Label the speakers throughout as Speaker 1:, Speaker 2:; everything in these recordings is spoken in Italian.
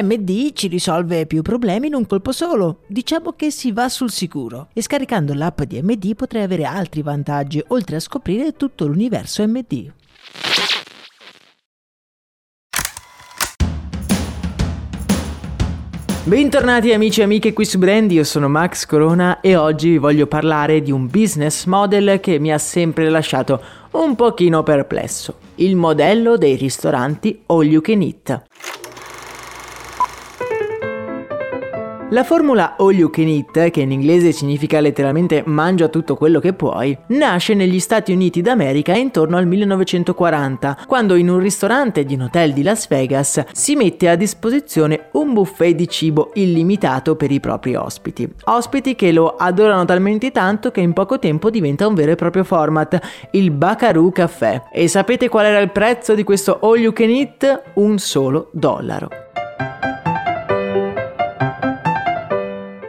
Speaker 1: MD ci risolve più problemi in un colpo solo. Diciamo che si va sul sicuro. E scaricando l'app di MD potrai avere altri vantaggi, oltre a scoprire tutto l'universo MD. Bentornati amici e amiche qui su Brand, io sono Max Corona e oggi vi voglio parlare di un business model che mi ha sempre lasciato un pochino perplesso. Il modello dei ristoranti all you can eat. La formula all you can eat, che in inglese significa letteralmente mangia tutto quello che puoi, nasce negli Stati Uniti d'America intorno al 1940, quando in un ristorante di un hotel di Las Vegas si mette a disposizione un buffet di cibo illimitato per i propri ospiti. Ospiti che lo adorano talmente tanto che in poco tempo diventa un vero e proprio format, il Bacaroo Caffè. E sapete qual era il prezzo di questo all you can eat? Un solo dollaro.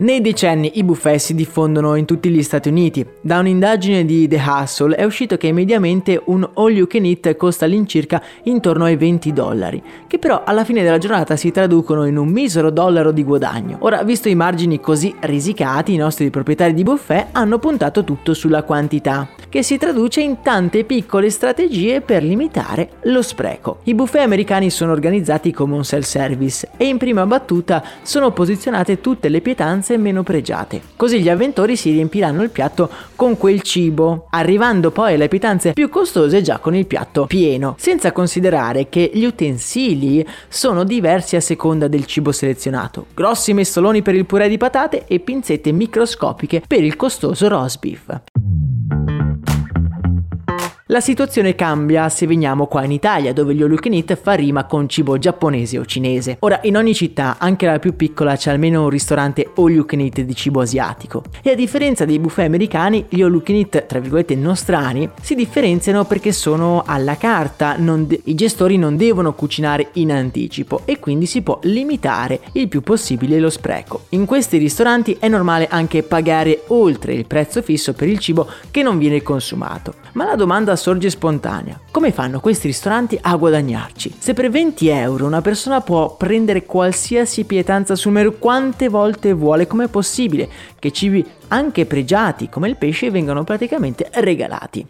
Speaker 1: Nei decenni i buffet si diffondono in tutti gli Stati Uniti. Da un'indagine di The Hustle è uscito che mediamente un all you can eat costa all'incirca intorno ai 20 dollari, che però alla fine della giornata si traducono in un misero dollaro di guadagno. Ora, visto i margini così risicati, i nostri proprietari di buffet hanno puntato tutto sulla quantità, che si traduce in tante piccole strategie per limitare lo spreco. I buffet americani sono organizzati come un self-service e in prima battuta sono posizionate tutte le pietanze pietanze meno pregiate. Così gli avventori si riempiranno il piatto con quel cibo, arrivando poi alle pietanze più costose già con il piatto pieno, senza considerare che gli utensili sono diversi a seconda del cibo selezionato. Grossi mestoloni per il purè di patate e pinzette microscopiche per il costoso roast beef. La situazione cambia se veniamo qua in Italia, dove gli all you fa rima con cibo giapponese o cinese. Ora, in ogni città, anche la più piccola, c'è almeno un ristorante all you can eat di cibo asiatico. E a differenza dei buffet americani, gli all you tra virgolette, nostrani, si differenziano perché sono alla carta, de- i gestori non devono cucinare in anticipo e quindi si può limitare il più possibile lo spreco. In questi ristoranti è normale anche pagare oltre il prezzo fisso per il cibo che non viene consumato. Ma la domanda sorge spontanea. Come fanno questi ristoranti a guadagnarci? Se per 20 euro una persona può prendere qualsiasi pietanza sul menù quante volte vuole, com'è possibile che cibi anche pregiati come il pesce vengano praticamente regalati?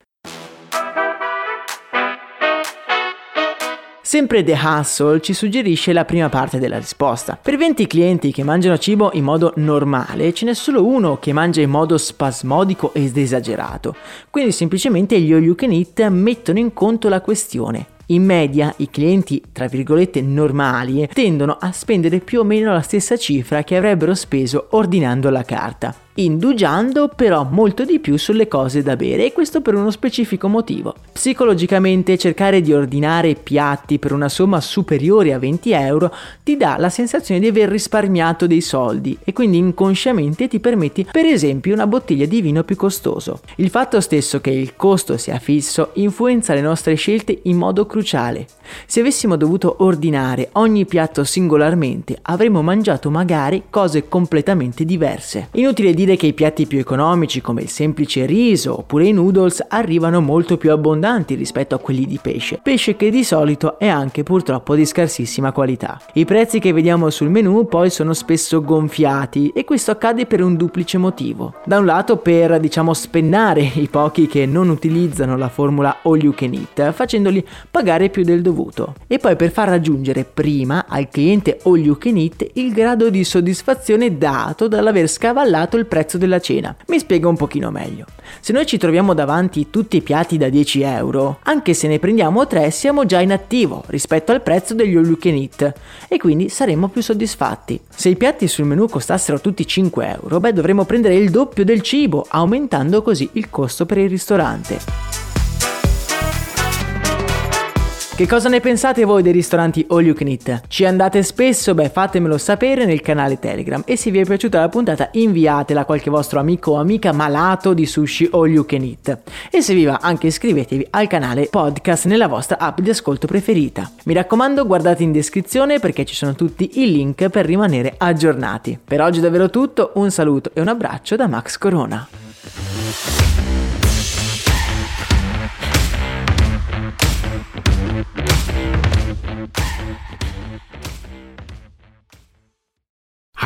Speaker 1: Sempre The Hustle ci suggerisce la prima parte della risposta. Per 20 clienti che mangiano cibo in modo normale, ce n'è solo uno che mangia in modo spasmodico ed esagerato. Quindi semplicemente gli all you can eat mettono in conto la questione. In media i clienti, tra virgolette, normali tendono a spendere più o meno la stessa cifra che avrebbero speso ordinando la carta indugiando però molto di più sulle cose da bere e questo per uno specifico motivo. Psicologicamente cercare di ordinare piatti per una somma superiore a 20 euro ti dà la sensazione di aver risparmiato dei soldi e quindi inconsciamente ti permetti per esempio una bottiglia di vino più costoso. Il fatto stesso che il costo sia fisso influenza le nostre scelte in modo cruciale. Se avessimo dovuto ordinare ogni piatto singolarmente avremmo mangiato magari cose completamente diverse. Inutile dire dire che i piatti più economici come il semplice riso oppure i noodles arrivano molto più abbondanti rispetto a quelli di pesce, pesce che di solito è anche purtroppo di scarsissima qualità. I prezzi che vediamo sul menu poi sono spesso gonfiati e questo accade per un duplice motivo. Da un lato per diciamo spennare i pochi che non utilizzano la formula all you can eat facendoli pagare più del dovuto e poi per far raggiungere prima al cliente all you can eat il grado di soddisfazione dato dall'aver scavallato il prezzo prezzo della cena. Mi spiego un pochino meglio. Se noi ci troviamo davanti tutti i piatti da 10 euro, anche se ne prendiamo 3 siamo già in attivo rispetto al prezzo degli all you can eat e quindi saremmo più soddisfatti. Se i piatti sul menù costassero tutti 5 euro, beh dovremmo prendere il doppio del cibo, aumentando così il costo per il ristorante. Che cosa ne pensate voi dei ristoranti All You Can Eat? Ci andate spesso? Beh, fatemelo sapere nel canale Telegram e se vi è piaciuta la puntata inviatela a qualche vostro amico o amica malato di sushi All You Can Eat. E se vi va anche iscrivetevi al canale podcast nella vostra app di ascolto preferita. Mi raccomando guardate in descrizione perché ci sono tutti i link per rimanere aggiornati. Per oggi è davvero tutto, un saluto e un abbraccio da Max Corona.